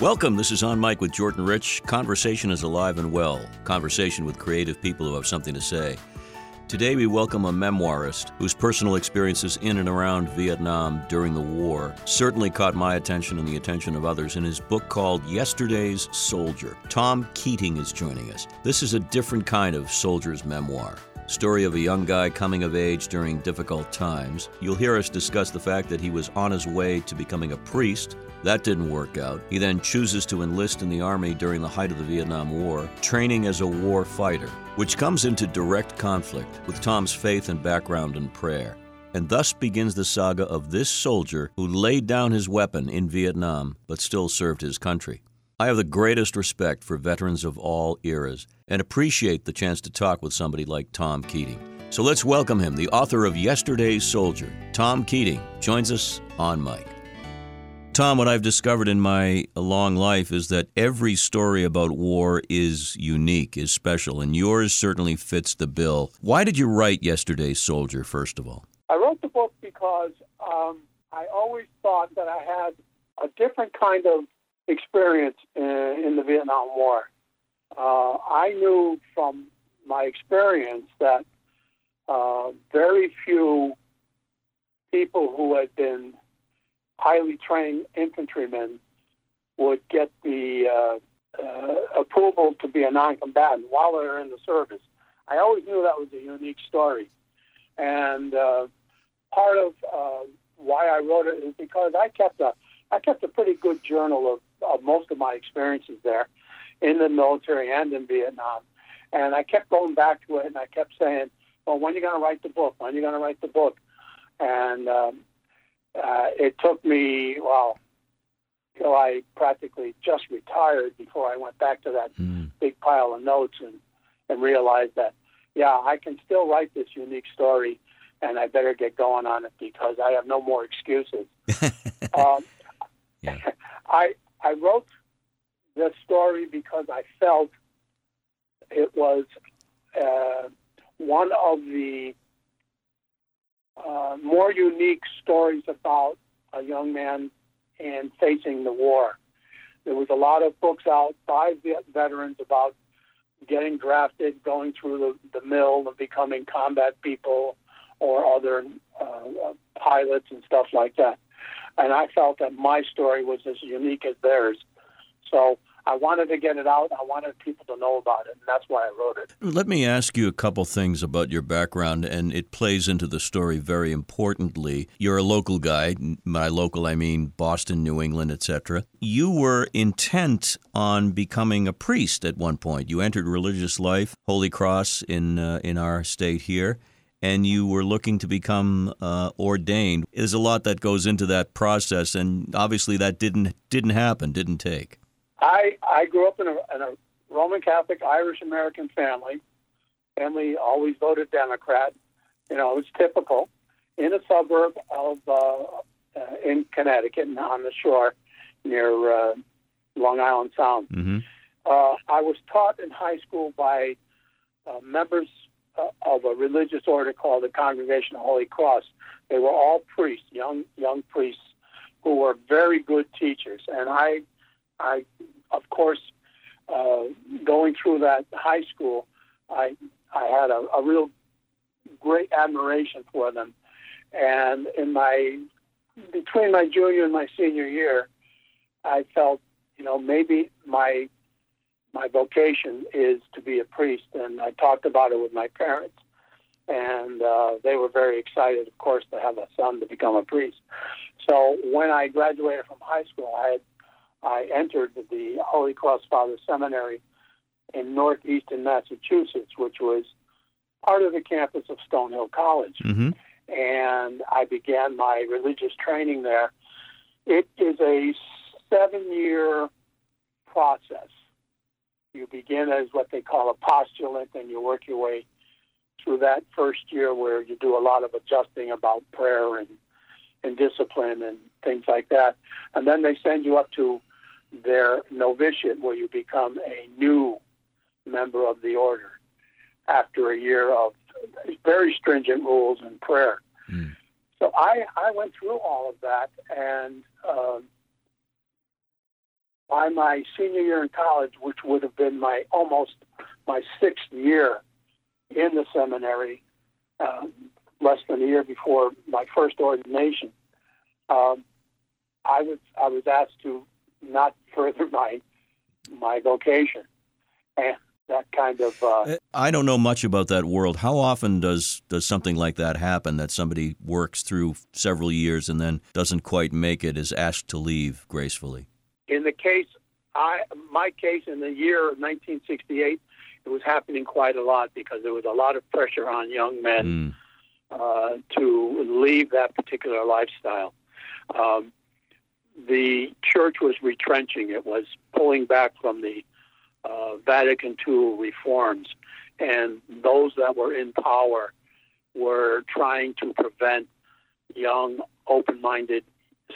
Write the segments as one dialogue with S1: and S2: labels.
S1: Welcome. This is On Mike with Jordan Rich. Conversation is alive and well. Conversation with creative people who have something to say. Today, we welcome a memoirist whose personal experiences in and around Vietnam during the war certainly caught my attention and the attention of others in his book called Yesterday's Soldier. Tom Keating is joining us. This is a different kind of soldier's memoir. Story of a young guy coming of age during difficult times. You'll hear us discuss the fact that he was on his way to becoming a priest that didn't work out. He then chooses to enlist in the Army during the height of the Vietnam War, training as a war fighter, which comes into direct conflict with Tom's faith and background in prayer. And thus begins the saga of this soldier who laid down his weapon in Vietnam but still served his country. I have the greatest respect for veterans of all eras and appreciate the chance to talk with somebody like Tom Keating. So let's welcome him, the author of Yesterday's Soldier. Tom Keating joins us on Mike. Tom, what I've discovered in my long life is that every story about war is unique, is special, and yours certainly fits the bill. Why did you write Yesterday's Soldier, first of all?
S2: I wrote the book because um, I always thought that I had a different kind of experience in, in the Vietnam War. Uh, I knew from my experience that uh, very few people who had been highly trained infantrymen would get the uh, uh, approval to be a non-combatant while they're in the service. I always knew that was a unique story, and uh, part of uh, why I wrote it is because I kept a I kept a pretty good journal of, of most of my experiences there in the military and in Vietnam, and I kept going back to it, and I kept saying, "Well, when are you going to write the book? When are you going to write the book?" And um, uh, it took me, well, till I practically just retired before I went back to that mm. big pile of notes and, and realized that, yeah, I can still write this unique story and I better get going on it because I have no more excuses. um, yeah. I, I wrote this story because I felt it was uh, one of the uh, more unique stories about a young man and facing the war. There was a lot of books out by veterans about getting drafted, going through the, the mill, and becoming combat people or other uh, pilots and stuff like that. And I felt that my story was as unique as theirs. So I wanted to get it out. I wanted people to know about it, and that's why I wrote it.
S1: Let me ask you a couple things about your background, and it plays into the story very importantly. You're a local guy. By local, I mean Boston, New England, etc. You were intent on becoming a priest at one point. You entered religious life, Holy Cross in uh, in our state here and you were looking to become uh, ordained. There's a lot that goes into that process, and obviously that didn't didn't happen, didn't take.
S2: I I grew up in a, in a Roman Catholic Irish American family. Family always voted Democrat. You know, it was typical in a suburb of uh, uh, in Connecticut on the shore near uh, Long Island Sound. Mm-hmm. Uh, I was taught in high school by uh, members of a religious order called the Congregation of Holy Cross. They were all priests, young young priests, who were very good teachers, and I I, of course, uh, going through that high school, I I had a, a real great admiration for them, and in my between my junior and my senior year, I felt you know maybe my my vocation is to be a priest, and I talked about it with my parents, and uh, they were very excited, of course, to have a son to become a priest. So when I graduated from high school, I had I entered the Holy Cross Father Seminary in northeastern Massachusetts, which was part of the campus of Stonehill College. Mm-hmm. And I began my religious training there. It is a seven year process. You begin as what they call a postulant, and you work your way through that first year where you do a lot of adjusting about prayer and, and discipline and things like that. And then they send you up to their novitiate, where you become a new member of the order after a year of very stringent rules and prayer. Mm. So I, I went through all of that, and uh, by my senior year in college, which would have been my almost my sixth year in the seminary, uh, less than a year before my first ordination, um, I was I was asked to not further my my vocation, and that kind of. Uh,
S1: I don't know much about that world. How often does does something like that happen? That somebody works through several years and then doesn't quite make it, is asked to leave gracefully.
S2: In the case, I my case in the year of 1968, it was happening quite a lot because there was a lot of pressure on young men mm. uh, to leave that particular lifestyle. Um, the church was retrenching; it was pulling back from the uh, Vatican II reforms, and those that were in power were trying to prevent young, open-minded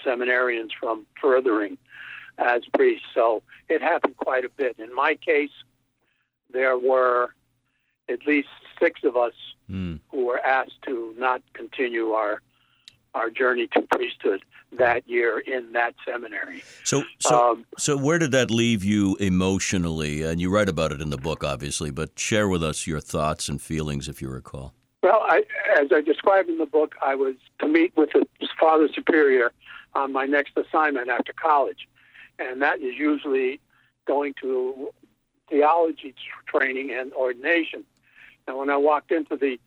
S2: seminarians from furthering as priests. So it happened quite a bit. In my case, there were at least six of us mm. who were asked to not continue our our journey to priesthood that year in that seminary.
S1: So, so, um, so where did that leave you emotionally? And you write about it in the book, obviously, but share with us your thoughts and feelings, if you recall.
S2: Well, I, as I described in the book, I was to meet with the Father Superior on my next assignment after college and that is usually going to theology training and ordination. And when I walked into the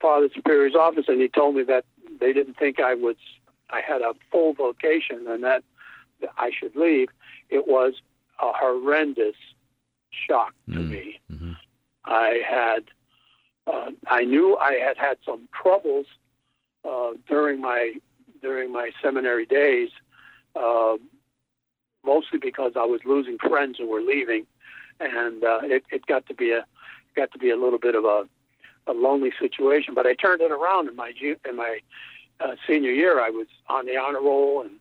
S2: Father Superior's office, and he told me that they didn't think I was, I had a full vocation, and that I should leave. It was a horrendous shock to mm me. Mm-hmm. I had, uh, I knew I had had some troubles uh, during my during my seminary days. Uh, mostly because I was losing friends who were leaving, and uh, it, it got to be a got to be a little bit of a, a lonely situation. But I turned it around in my in my uh, senior year. I was on the honor roll and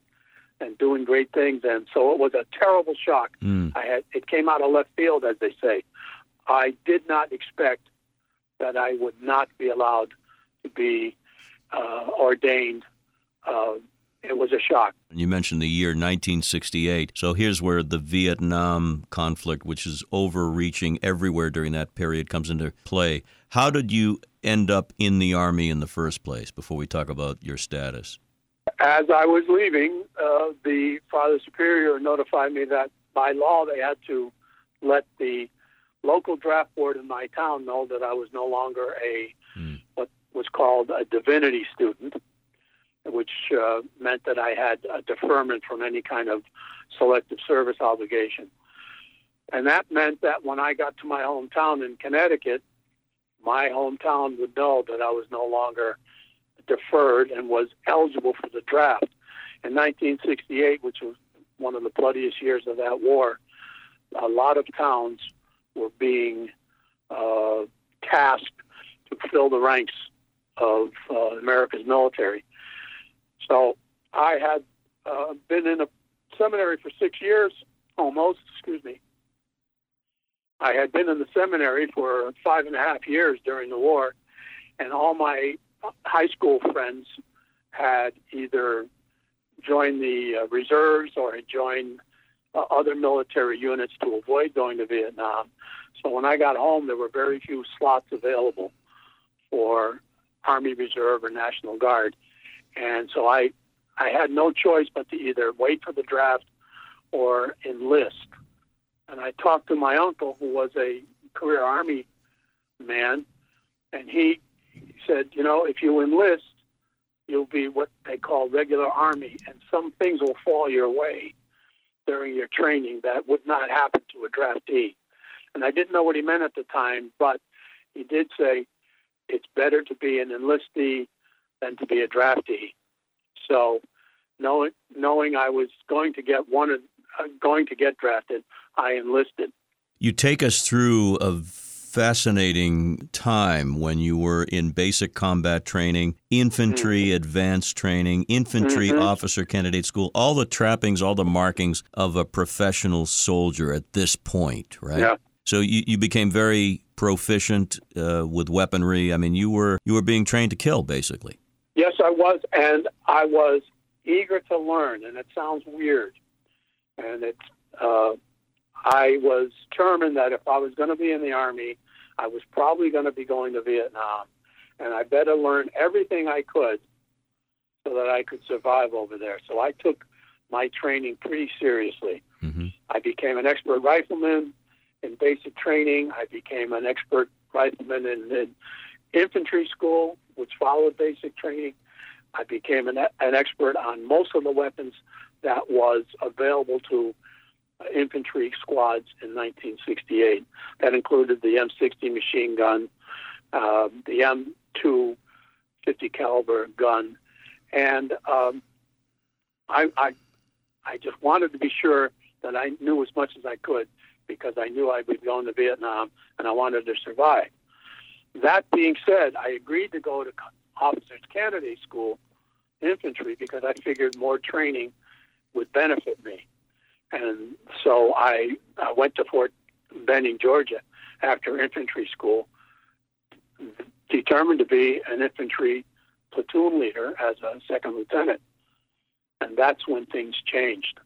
S2: and doing great things, and so it was a terrible shock. Mm. I had it came out of left field, as they say. I did not expect that I would not be allowed to be uh, ordained uh, it was a shock.
S1: You mentioned the year 1968. So here's where the Vietnam conflict, which is overreaching everywhere during that period, comes into play. How did you end up in the Army in the first place before we talk about your status?
S2: As I was leaving, uh, the Father Superior notified me that by law they had to let the local draft board in my town know that I was no longer a hmm. what was called a divinity student which uh, meant that I had a deferment from any kind of selective service obligation. And that meant that when I got to my hometown in Connecticut, my hometown would know that I was no longer deferred and was eligible for the draft. In 1968, which was one of the bloodiest years of that war, a lot of towns were being uh, tasked to fill the ranks of uh, America's military. So I had uh, been in a seminary for six years, almost, excuse me. I had been in the seminary for five and a half years during the war, and all my high school friends had either joined the uh, reserves or had joined uh, other military units to avoid going to Vietnam. So when I got home, there were very few slots available for Army Reserve or National Guard. And so I, I had no choice but to either wait for the draft or enlist. And I talked to my uncle, who was a career Army man, and he said, you know, if you enlist, you'll be what they call regular Army, and some things will fall your way during your training that would not happen to a draftee. And I didn't know what he meant at the time, but he did say it's better to be an enlistee than to be a draftee. So, knowing knowing I was going to get one, uh, going to get drafted, I enlisted.
S1: You take us through a fascinating time when you were in basic combat training, infantry mm-hmm. advanced training, infantry mm-hmm. officer candidate school, all the trappings, all the markings of a professional soldier at this point, right?
S2: Yeah.
S1: So you, you became very proficient uh, with weaponry. I mean, you were you were being trained to kill, basically.
S2: Yes, I was, and I was eager to learn. And it sounds weird, and it's uh, I was determined that if I was going to be in the Army, I was probably going to be going to Vietnam, and I better learn everything I could so that I could survive over there. So I took my training pretty seriously. Mm-hmm. I became an expert rifleman in basic training. I became an expert rifleman in, in infantry school, which followed basic training. I became an, an expert on most of the weapons that was available to infantry squads in 1968. That included the M60 machine gun, uh, the M2 50 caliber gun, and um, I, I, I just wanted to be sure that I knew as much as I could because I knew I would be going to Vietnam and I wanted to survive. That being said, I agreed to go to officers candidate school infantry because I figured more training would benefit me. And so I, I went to Fort Benning, Georgia, after infantry school, determined to be an infantry platoon leader as a second lieutenant. And that's when things changed.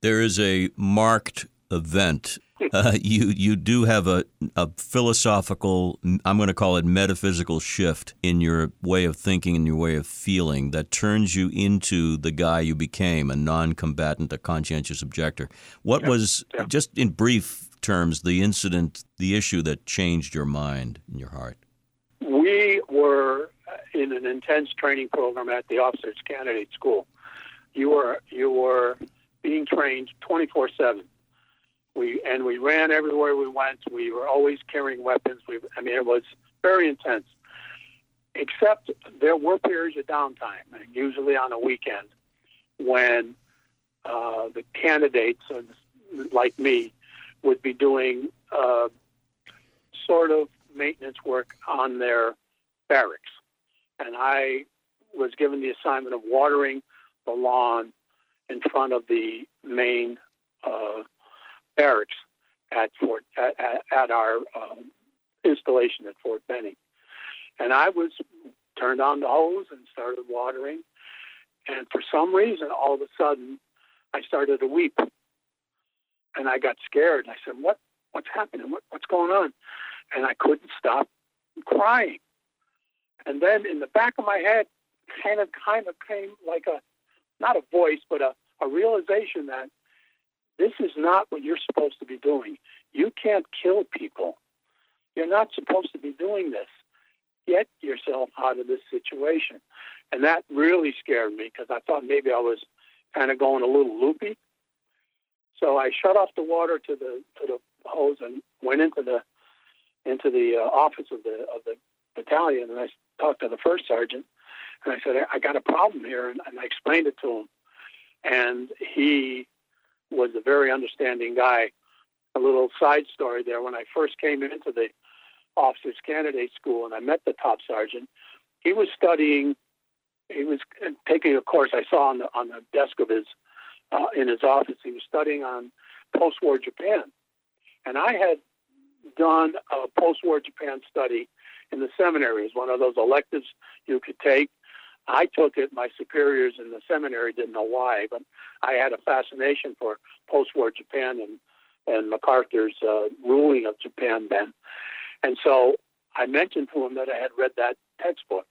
S1: There is a marked event. Uh, you you do have a, a philosophical, I'm going to call it metaphysical shift in your way of thinking and your way of feeling that turns you into the guy you became, a non-combatant, a conscientious objector. What yeah. was, yeah. just in brief terms, the incident, the issue that changed your mind and your heart?
S2: We were in an intense training program at the Officers Candidate School. You were you were being trained 24 seven we and we ran everywhere we went. We were always carrying weapons. We, I mean, it was very intense. Except there were periods of downtime, usually on a weekend, when uh, the candidates, uh, like me, would be doing uh, sort of maintenance work on their barracks, and I was given the assignment of watering the lawn in front of the main uh, barracks at Fort at, at our um, installation at Fort Benning, and I was turned on the hose and started watering, and for some reason, all of a sudden, I started to weep, and I got scared. And I said, "What? What's happening? What, what's going on?" And I couldn't stop crying. And then in the back of my head, kind of kind of came like a not a voice, but a, a realization that this is not what you're supposed to be doing. You can't kill people. You're not supposed to be doing this. Get yourself out of this situation. And that really scared me because I thought maybe I was kind of going a little loopy. So I shut off the water to the to the hose and went into the into the uh, office of the of the battalion and I talked to the first sergeant and I said I got a problem here and, and I explained it to him and he was a very understanding guy. A little side story there. When I first came into the officers candidate school and I met the top sergeant, he was studying. He was taking a course I saw on the on the desk of his uh, in his office. He was studying on post-war Japan, and I had done a post-war Japan study in the seminary. It was one of those electives you could take I took it. My superiors in the seminary didn't know why, but I had a fascination for post-war Japan and and MacArthur's uh, ruling of Japan then, and so I mentioned to him that I had read that textbook,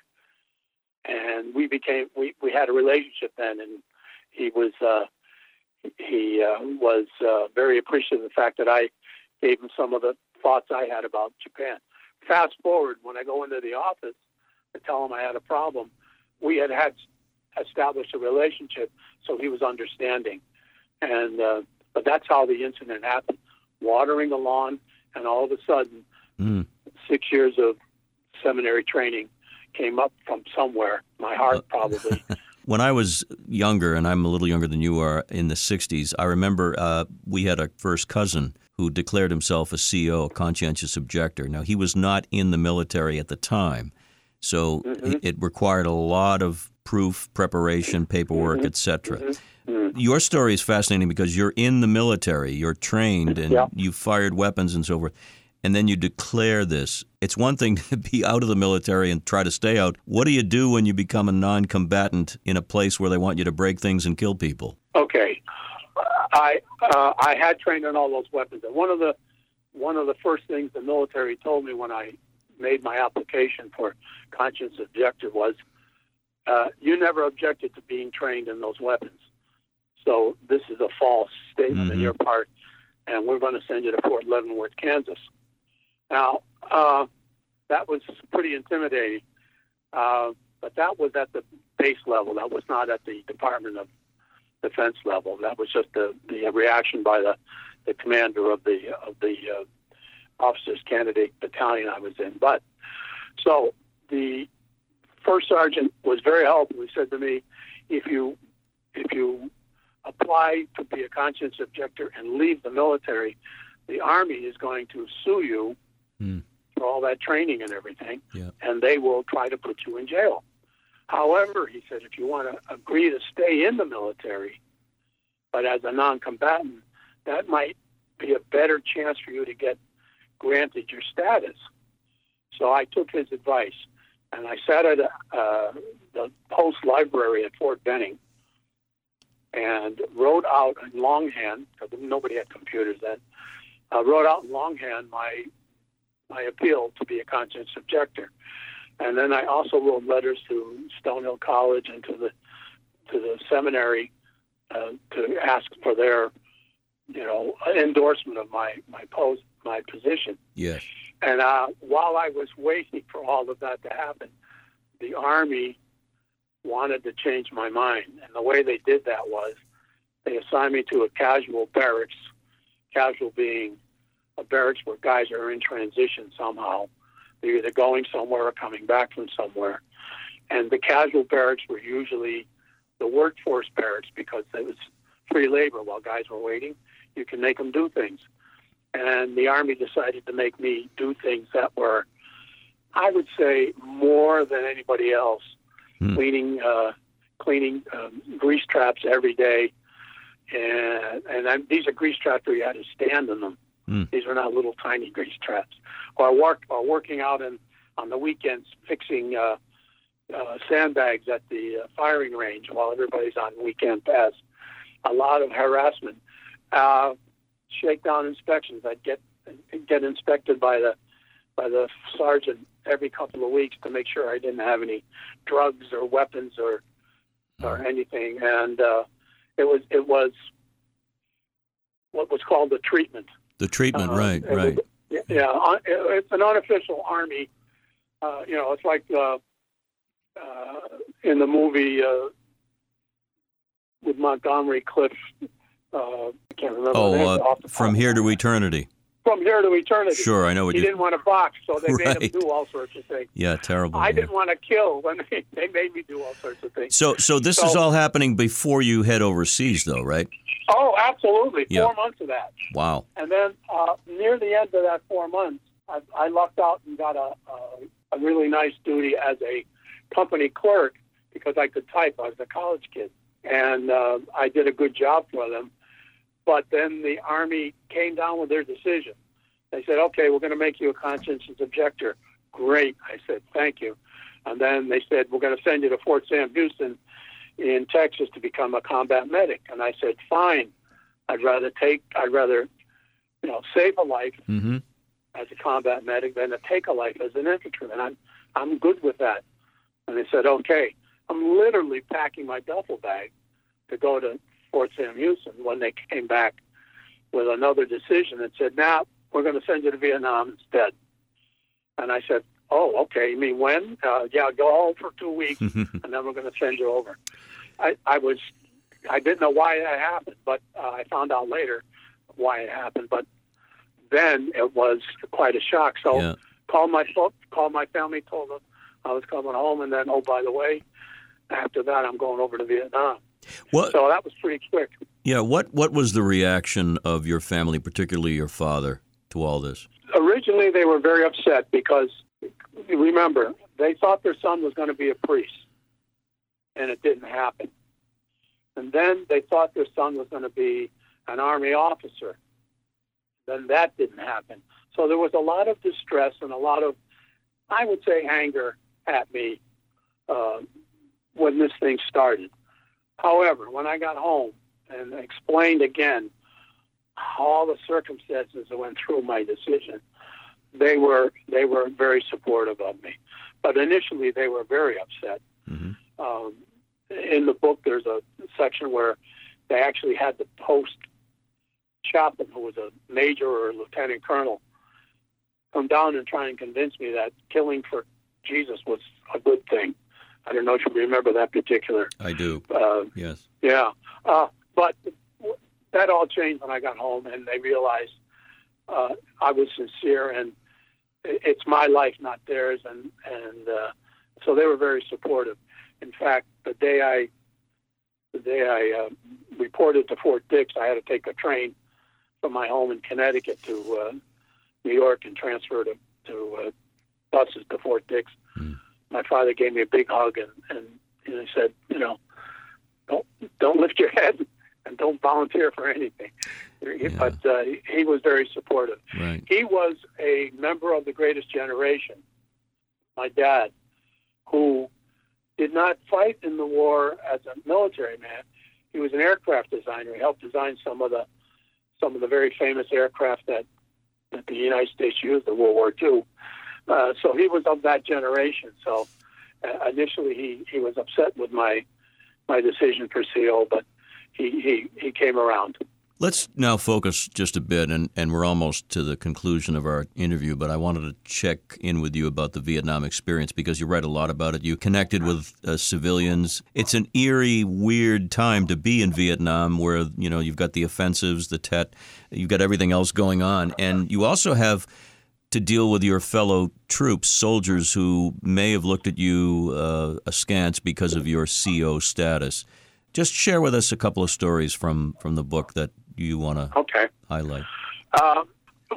S2: and we became we we had a relationship then, and he was uh, he uh, was uh, very appreciative of the fact that I gave him some of the thoughts I had about Japan. Fast forward when I go into the office to tell him I had a problem we had had established a relationship, so he was understanding. And uh, but that's how the incident happened. Watering the lawn, and all of a sudden, mm. six years of seminary training came up from somewhere. My heart probably.
S1: when I was younger, and I'm a little younger than you are, in the '60s, I remember uh, we had a first cousin who declared himself a CO, a conscientious objector. Now he was not in the military at the time, so mm-hmm. it required a lot of proof, preparation, paperwork, mm-hmm. etc. Mm-hmm. mm-hmm. Your story is fascinating because you're in the military, you're trained, and yeah. you fired weapons and so forth. And then you declare this. It's one thing to be out of the military and try to stay out. What do you do when you become a non combatant in a place where they want you to break things and kill people?
S2: Okay. Uh, I uh, I had trained on all those weapons, and one of the one of the first things the military told me when I made my application for conscience objector was, uh, you never objected to being trained in those weapons. So this is a false statement
S1: Mhm.
S2: on your part, and we're going to send you to Fort Leavenworth, Kansas. Now, uh, that was pretty intimidating, uh, but that was at the base level. That was not at the Department of Defense level. That was just the, the reaction by the, the commander of the of the uh, officers candidate battalion I was in. But so the first sergeant was very helpful. He said to me, "If you if you apply to be a conscience objector and leave the military, the army is going to sue you
S1: Hmm.
S2: for all that training and everything,
S1: Yeah.
S2: and they will try to put you in jail." However, he said, if you want to agree to stay in the military, but as a non-combatant, that might be a better chance for you to get granted your status. So I took his advice, and I sat at uh, the post library at Fort Benning and wrote out in longhand, because nobody had computers then, uh, wrote out in longhand my my appeal to be a conscience objector. And then I also wrote letters to Stonehill College and to the to the seminary uh, to ask for their, you know, endorsement of my my post my position.
S1: Yes.
S2: And uh, while I was waiting for all of that to happen, the Army wanted to change my mind. And the way they did that was they assigned me to a casual barracks, casual being a barracks where guys are in transition somehow. They're either going somewhere or coming back from somewhere. And the casual barracks were usually the workforce barracks because it was free labor while guys were waiting. You can make them do things and the army decided to make me do things that were, I would say, more than anybody else.
S1: Hmm.
S2: Cleaning, uh, cleaning um, grease traps every day, and and I'm, these are grease traps where you had to stand in them.
S1: Hmm.
S2: These are not little tiny grease traps. Or work, or working out in on the weekends fixing uh, uh, sandbags at the uh, firing range while everybody's on weekend pass. A lot of harassment. Uh, shakedown inspections. I'd get get inspected by the by the sergeant every couple of weeks to make sure I didn't have any drugs or weapons or or anything. And uh, it was it was what was called the treatment.
S1: The treatment,
S2: Uh,
S1: right,
S2: it was-
S1: right.
S2: Yeah, yeah, it's an unofficial army. Uh, you know, it's like uh, uh, in the movie uh, with Montgomery Clift. Uh, I can't remember.
S1: Oh, uh, from here to eternity.
S2: From here to eternity.
S1: Sure, I know what
S2: He
S1: you.
S2: didn't want to box, so they made
S1: Right.
S2: him do all sorts of things.
S1: Yeah, terrible.
S2: I
S1: yeah.
S2: didn't want to kill when they, they made me do all sorts of things.
S1: So, so this is all happening before you head overseas, though, right?
S2: Oh, absolutely.
S1: Yeah.
S2: Four months of that.
S1: Wow.
S2: And then uh, near the end of that four months, I, I lucked out and got a, a, a really nice duty as a company clerk because I could type. I was a college kid. And uh, I did a good job for them. But then the Army came down with their decision. They said, okay, we're going to make you a conscientious objector. Great. I said, thank you. And then they said, we're going to send you to Fort Sam Houston in Texas to become a combat medic. And I said, fine. I'd rather take, I'd rather, you know, save a life
S1: Mm-hmm.
S2: as a combat medic than to take a life as an infantryman. I'm, I'm good with that. And they said, okay. I'm literally packing my duffel bag to go to Fort Sam Houston when they came back with another decision and said, now we're going to send you to Vietnam instead. And I said, oh, okay. You mean when? Uh, yeah, go home for two weeks and then we're going to send you over. I, I was, I didn't know why that happened, but uh, I found out later why it happened. But then it was quite a shock. So
S1: yeah.
S2: called my fo- called my family, told them I was coming home, and then oh by the way, after that I'm going over to Vietnam.
S1: What?
S2: So that was pretty quick.
S1: Yeah. What? What was the reaction of your family, particularly your father, to all this?
S2: Originally, they were very upset because remember they thought their son was going to be a priest, and it didn't happen. And then they thought their son was going to be an army officer. Then that didn't happen. So there was a lot of distress and a lot of, I would say, anger at me uh, when this thing started. However, when I got home and explained again all the circumstances that went through my decision, they were they were very supportive of me. But initially, they were very upset. Mm-hmm. Um, in the book, there's a section where they actually had to post chaplain, who was a major or lieutenant colonel, come down and try and convince me that killing for Jesus was a good thing. I don't know if you remember that particular.
S1: I do. Uh, yes.
S2: Yeah, uh, but that all changed when I got home, and they realized uh, I was sincere, and it's my life, not theirs, and and uh, so they were very supportive. In fact, the day I the day I uh, reported to Fort Dix, I had to take a train from my home in Connecticut to uh, New York and transfer to to uh, buses to Fort Dix. My father gave me a big hug and and, and he said, you know, don't don't lift your head and don't volunteer for anything. Yeah. But uh, he was very supportive.
S1: Right.
S2: He was a member of the Greatest Generation. My dad, who did not fight in the war as a military man. He was an aircraft designer. He helped design some of the some of the very famous aircraft that that the United States used in World War II. Uh, so he was of that generation. So uh, initially he, he was upset with my my decision for CO, but he, he, he came around.
S1: Let's now focus just a bit, and, and we're almost to the conclusion of our interview, but I wanted to check in with you about the Vietnam experience because you write a lot about it. You connected with uh, civilians. It's an eerie, weird time to be in Vietnam where, you know, you've got the offensives, the Tet, you've got everything else going on. And you also have to deal with your fellow troops, soldiers who may have looked at you uh, askance because of your CO status. Just share with us a couple of stories from, from the book that you want to
S2: okay.
S1: highlight?
S2: Uh,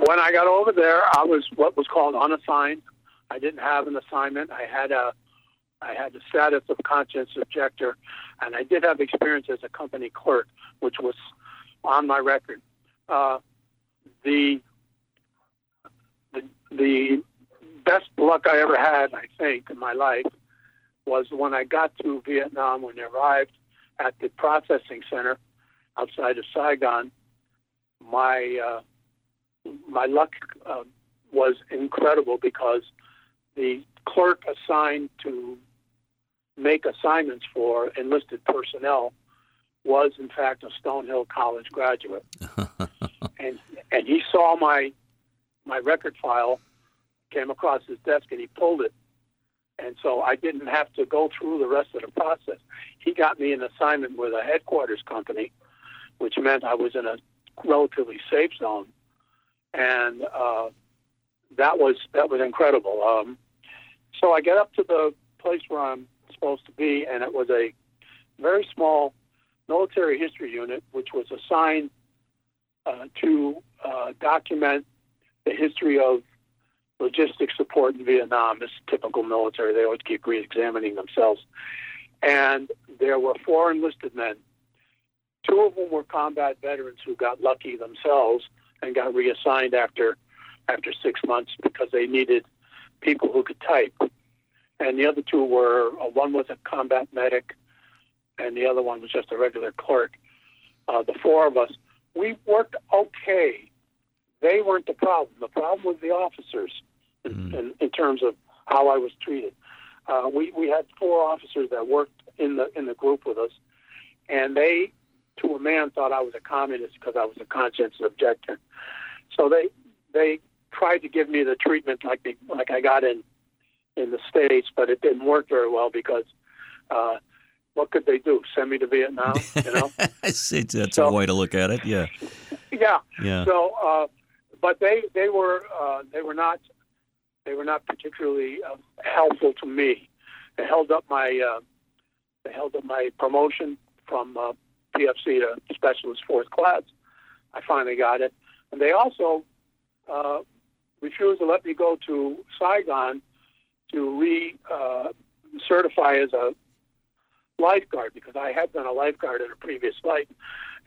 S2: when I got over there, I was what was called unassigned. I didn't have an assignment. I had a I had the status of conscience objector, and I did have experience as a company clerk, which was on my record. Uh, the, the best luck I ever had, I think, in my life, was when I got to Vietnam. When I arrived at the processing center, outside of Saigon, my uh, my luck uh, was incredible because the clerk assigned to make assignments for enlisted personnel was in fact a Stonehill College graduate, and and he saw my my record file, came across his desk, and he pulled it, and so I didn't have to go through the rest of the process. He got me an assignment with a headquarters company which meant I was in a relatively safe zone, and uh, that was that was incredible. Um, so I get up to the place where I'm supposed to be, and it was a very small military history unit, which was assigned uh, to uh, document the history of logistics support in Vietnam. is typical military; they always keep re-examining themselves. And there were four enlisted men Two of them were combat veterans who got lucky themselves and got reassigned after after six months because they needed people who could type. And the other two were uh, one was a combat medic, and the other one was just a regular clerk. Uh, the four of us, we worked okay. They weren't the problem. The problem was the officers in, mm. in, in terms of how I was treated. Uh, we we had four officers that worked in the in the group with us, and they to a man thought I was a communist because I was a conscientious objector. So they they tried to give me the treatment like they, like I got in in the states, but it didn't work very well because uh, what could they do? Send me to Vietnam? You know,
S1: that's so, a way to look at it. Yeah,
S2: yeah, yeah. So, uh, but they they were uh, they were not they were not particularly uh, helpful to me. They held up my uh, they held up my promotion from uh, PFC to specialist fourth class. I finally got it. And they also uh, refused to let me go to Saigon to re uh, certify as a lifeguard because I had been a lifeguard in a previous life.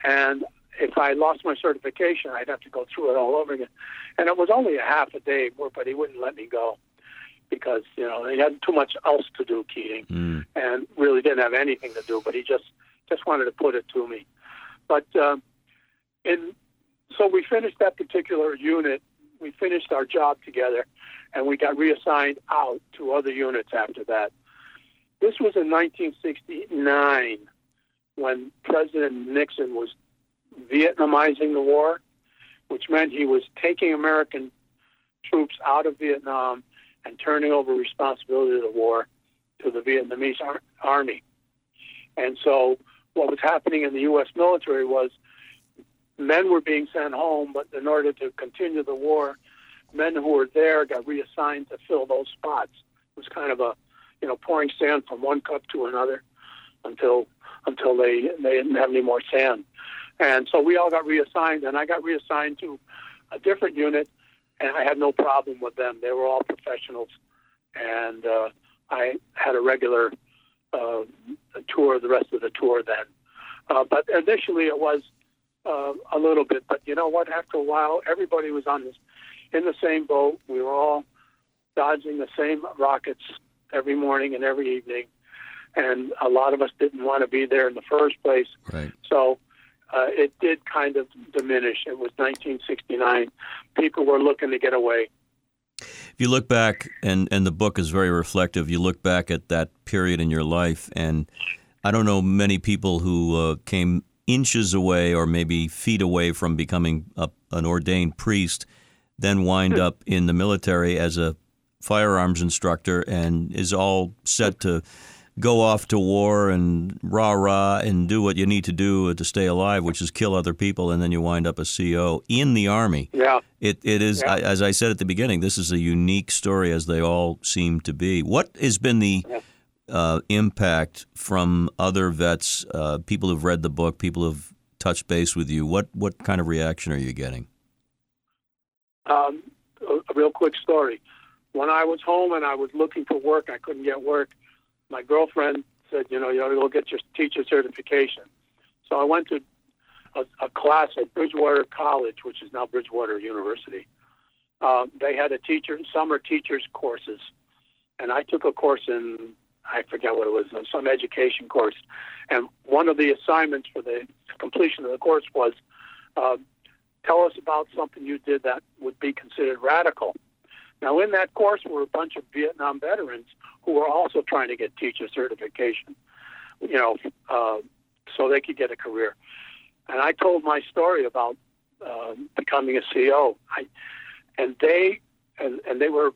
S2: And if I lost my certification, I'd have to go through it all over again. And it was only a half a day work, but he wouldn't let me go because, you know, he had too much else to do, Keating, mm. and really didn't have anything to do. But he just just wanted to put it to me. But uh, in so we finished that particular unit. We finished our job together, and we got reassigned out to other units after that. This was in 1969 when President Nixon was Vietnamizing the war, which meant he was taking American troops out of Vietnam and turning over responsibility of the war to the Vietnamese ar- army. And so what was happening in the U.S. military was men were being sent home, but in order to continue the war, men who were there got reassigned to fill those spots. It was kind of a, you know, pouring sand from one cup to another until until they they didn't have any more sand. And so we all got reassigned, and I got reassigned to a different unit, and I had no problem with them. They were all professionals, and uh, I had a regular uh, tour the rest of the tour then. Uh, but initially, it was uh, a little bit. But you know what? After a while, everybody was on this in the same boat. We were all dodging the same rockets every morning and every evening, and a lot of us didn't want to be there in the first place.
S1: Right.
S2: So uh, it did kind of diminish. It was 1969. People were looking to get away.
S1: If you look back, and, and the book is very reflective, you look back at that period in your life, and I don't know many people who uh, came inches away or maybe feet away from becoming a, an ordained priest, then wind up in the military as a firearms instructor and is all set to go off to war and rah rah and do what you need to do to stay alive, which is kill other people, and then you wind up a CO in the army.
S2: Yeah,
S1: it it is
S2: Yeah.
S1: as I said at the beginning. This is a unique story, as they all seem to be. What has been the
S2: Yeah.
S1: uh, impact from other vets, uh, people who've read the book, people who've touched base with you? What what kind of reaction are you getting?
S2: um, a, a real quick story. When I was home and I was looking for work, I couldn't get work. My girlfriend said, "You know, you ought to go get your teacher certification." So I went to a, a class at Bridgewater College, which is now Bridgewater University. Uh, they had a teacher summer teachers courses, and I took a course in I forget what it was, some education course. And one of the assignments for the completion of the course was uh, tell us about something you did that would be considered radical. Now, in that course were a bunch of Vietnam veterans who were also trying to get teacher certification, you know, uh, so they could get a career. And I told my story about uh, becoming a CO. I, and they, and, and they were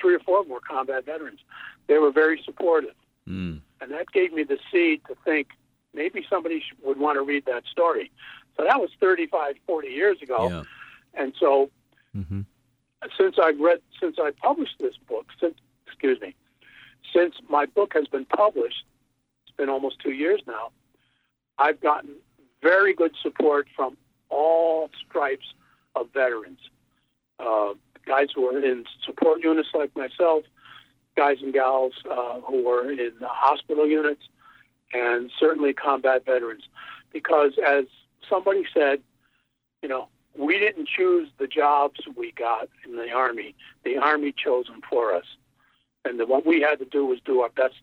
S2: three or four of them were combat veterans. They were very supportive,
S1: Mm.
S2: and that gave me the seed to think maybe somebody would want to read that story. So that was 35, 40 years ago.
S1: Yeah.
S2: And so
S1: hmm
S2: since I've read, since I published this book, since, excuse me, since my book has been published, it's been almost two years now, I've gotten very good support from all stripes of veterans. Uh, guys who are in support units like myself, guys and gals uh, who are in hospital units, and certainly combat veterans. Because as somebody said, you know, we didn't choose the jobs we got in the Army. The Army chose them for us. And then what we had to do was do our best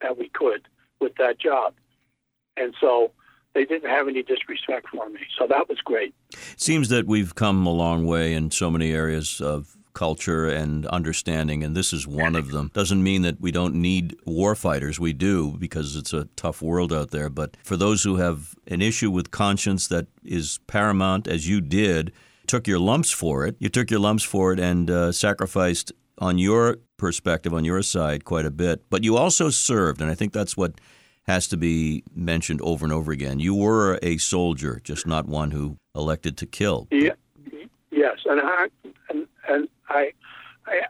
S2: that we could with that job. And so they didn't have any disrespect for me. So that was great.
S1: Seems that we've come a long way in so many areas of culture and understanding, and this is one of them. Doesn't mean that we don't need war fighters. We do because it's a tough world out there. But for those who have an issue with conscience that is paramount, as you did, took your lumps for it. You took your lumps for it and uh, sacrificed on your perspective, on your side, quite a bit. But you also served, and I think that's what has to be mentioned over and over again. You were a soldier, just not one who elected to kill.
S2: Yeah, yes, and I and, and I, I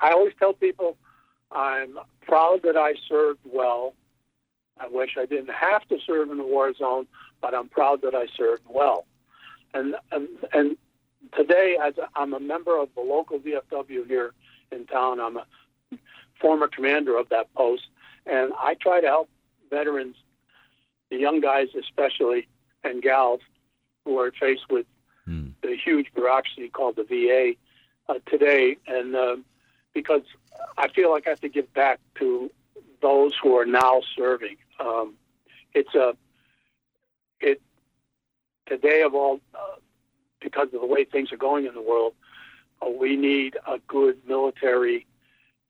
S2: I always tell people I'm proud that I served well. I wish I didn't have to serve in the war zone, but I'm proud that I served well. And and, and today, I'm a member of the local VFW here in town, I'm a former commander of that post, and I try to help veterans, the young guys especially, and gals who are faced with
S1: Hmm.
S2: the huge bureaucracy called the VA uh, today, and uh, because I feel like I have to give back to those who are now serving. Um, it's a it today of all uh, because of the way things are going in the world, uh, we need a good military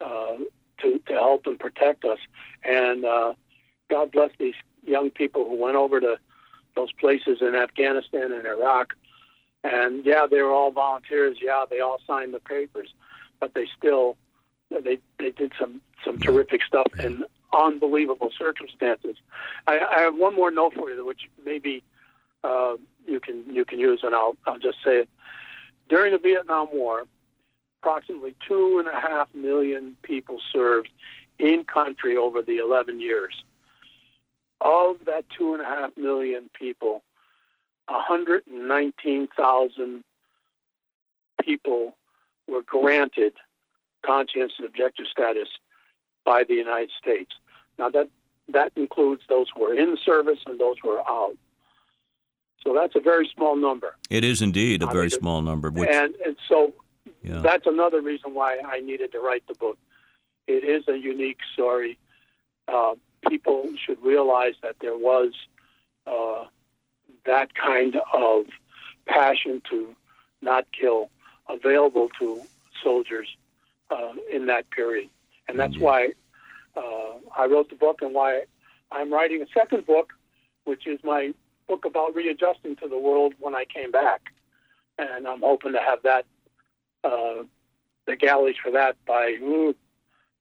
S2: uh, to to help and protect us. And uh, God bless these young people who went over to those places in Afghanistan and Iraq. And yeah, they were all volunteers. Yeah, they all signed the papers, but they still they they did some some terrific stuff in unbelievable circumstances. I, I have one more note for you, which maybe uh, you can you can use, and I'll I'll just say it. During the Vietnam War, approximately two and a half million people served in country over the 11 years. Of that two and a half million people, 119,000 people were granted conscientious objector status by the United States. Now that that includes those who are in service and those who are out. So that's a very small number.
S1: It is indeed a very small number.
S2: Which, and and so yeah. that's another reason why I needed to write the book. It is a unique story. Uh, people should realize that there was uh, that kind of passion to not kill available to soldiers uh, in that period. And that's mm-hmm. why uh, I wrote the book and why I'm writing a second book, which is my book about readjusting to the world when I came back. And I'm hoping to have that, uh, the galleys for that by ooh,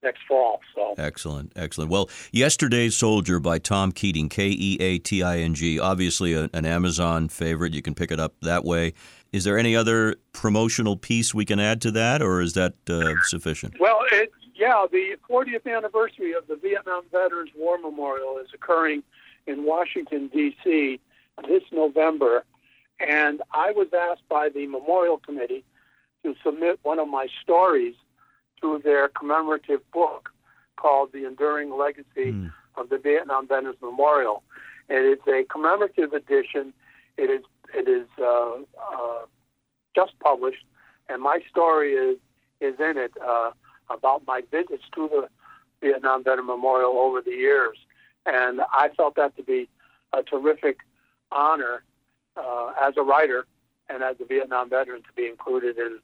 S2: next fall. So
S1: excellent, excellent. Well, yesterday's soldier by Tom Keating, K E A T I N G, obviously a, an Amazon favorite. You can pick it up that way. Is there any other promotional piece we can add to that, or is that uh, sufficient?
S2: Well, it, yeah, the 40th anniversary of the Vietnam Veterans War Memorial is occurring in Washington D.C. this November, and I was asked by the Memorial Committee to submit one of my stories to their commemorative book called The Enduring Legacy mm. of the Vietnam Veterans Memorial. And it's a commemorative edition. It is it is uh, uh, just published, and my story is is in it uh, about my visits to the Vietnam Veteran Memorial over the years, and I felt that to be a terrific honor uh, as a writer and as a Vietnam veteran to be included in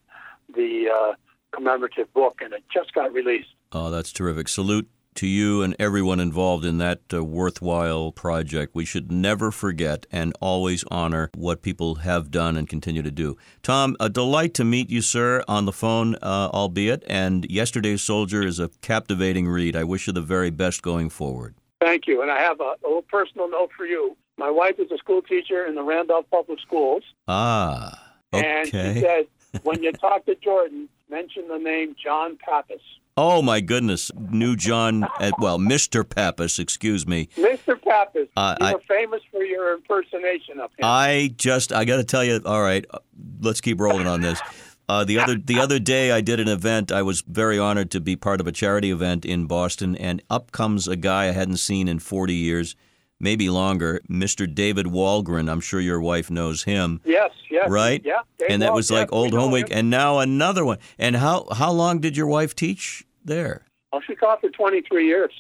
S2: the uh, commemorative book, and it just got released.
S1: Oh, that's terrific! Salute to you and everyone involved in that uh, worthwhile project. We should never forget and always honor what people have done and continue to do. Tom, a delight to meet you, sir, on the phone, uh, albeit, and Yesterday's Soldier is a captivating read. I wish you the very best going forward.
S2: Thank you. And I have a, a little personal note for you. My wife is a school teacher in the Randolph Public Schools.
S1: Ah, okay.
S2: And she said, when you talk to Jordan, mention the name John Pappas.
S1: Oh my goodness, new John, uh, well, Mr. Pappas, excuse me.
S2: Mr. Pappas, uh, you are famous for your impersonation of him.
S1: I just, I got to tell you, all right, uh, let's keep rolling on this. Uh, the other the other day, I did an event. I was very honored to be part of a charity event in Boston, and up comes a guy I hadn't seen in 40 years maybe longer, Mr. David Walgren. I'm sure your wife knows him.
S2: Yes, yes.
S1: Right?
S2: Yeah.
S1: Dave and that was like old home week. And now another one. And how, how long did your wife teach there?
S2: Oh, she taught for 23 years.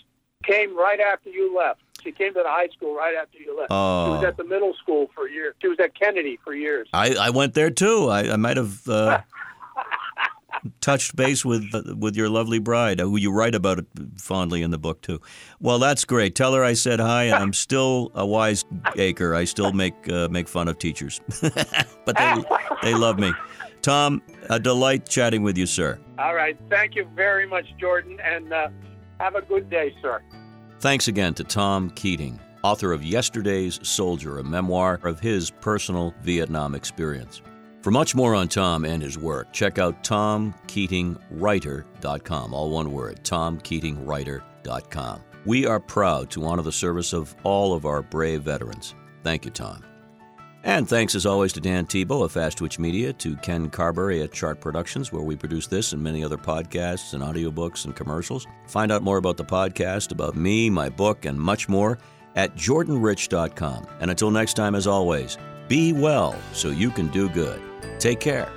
S2: Came right after you left. She came to the high school right after you left.
S1: Oh.
S2: She was at the middle school for years. She was at Kennedy for years.
S1: I, I went there too. I, I might have. Uh, touched base with with your lovely bride, who you write about fondly in the book too. Well, that's great. Tell her I said hi, and I'm still a wise acre. I still make uh, make fun of teachers, but they they love me. Tom, a delight chatting with you, sir.
S2: All right, thank you very much, Jordan, and uh, have a good day, sir.
S1: Thanks again to Tom Keating, author of Yesterday's Soldier, a memoir of his personal Vietnam experience. For much more on Tom and his work, check out tomkeatingwriter.com. All one word, tomkeatingwriter.com. We are proud to honor the service of all of our brave veterans. Thank you, Tom. And thanks as always to Dan Tebow of Fast Twitch Media, to Ken Carberry at Chart Productions, where we produce this and many other podcasts and audiobooks and commercials. Find out more about the podcast, about me, my book, and much more at jordanrich.com. And until next time, as always, be well so you can do good. Take care.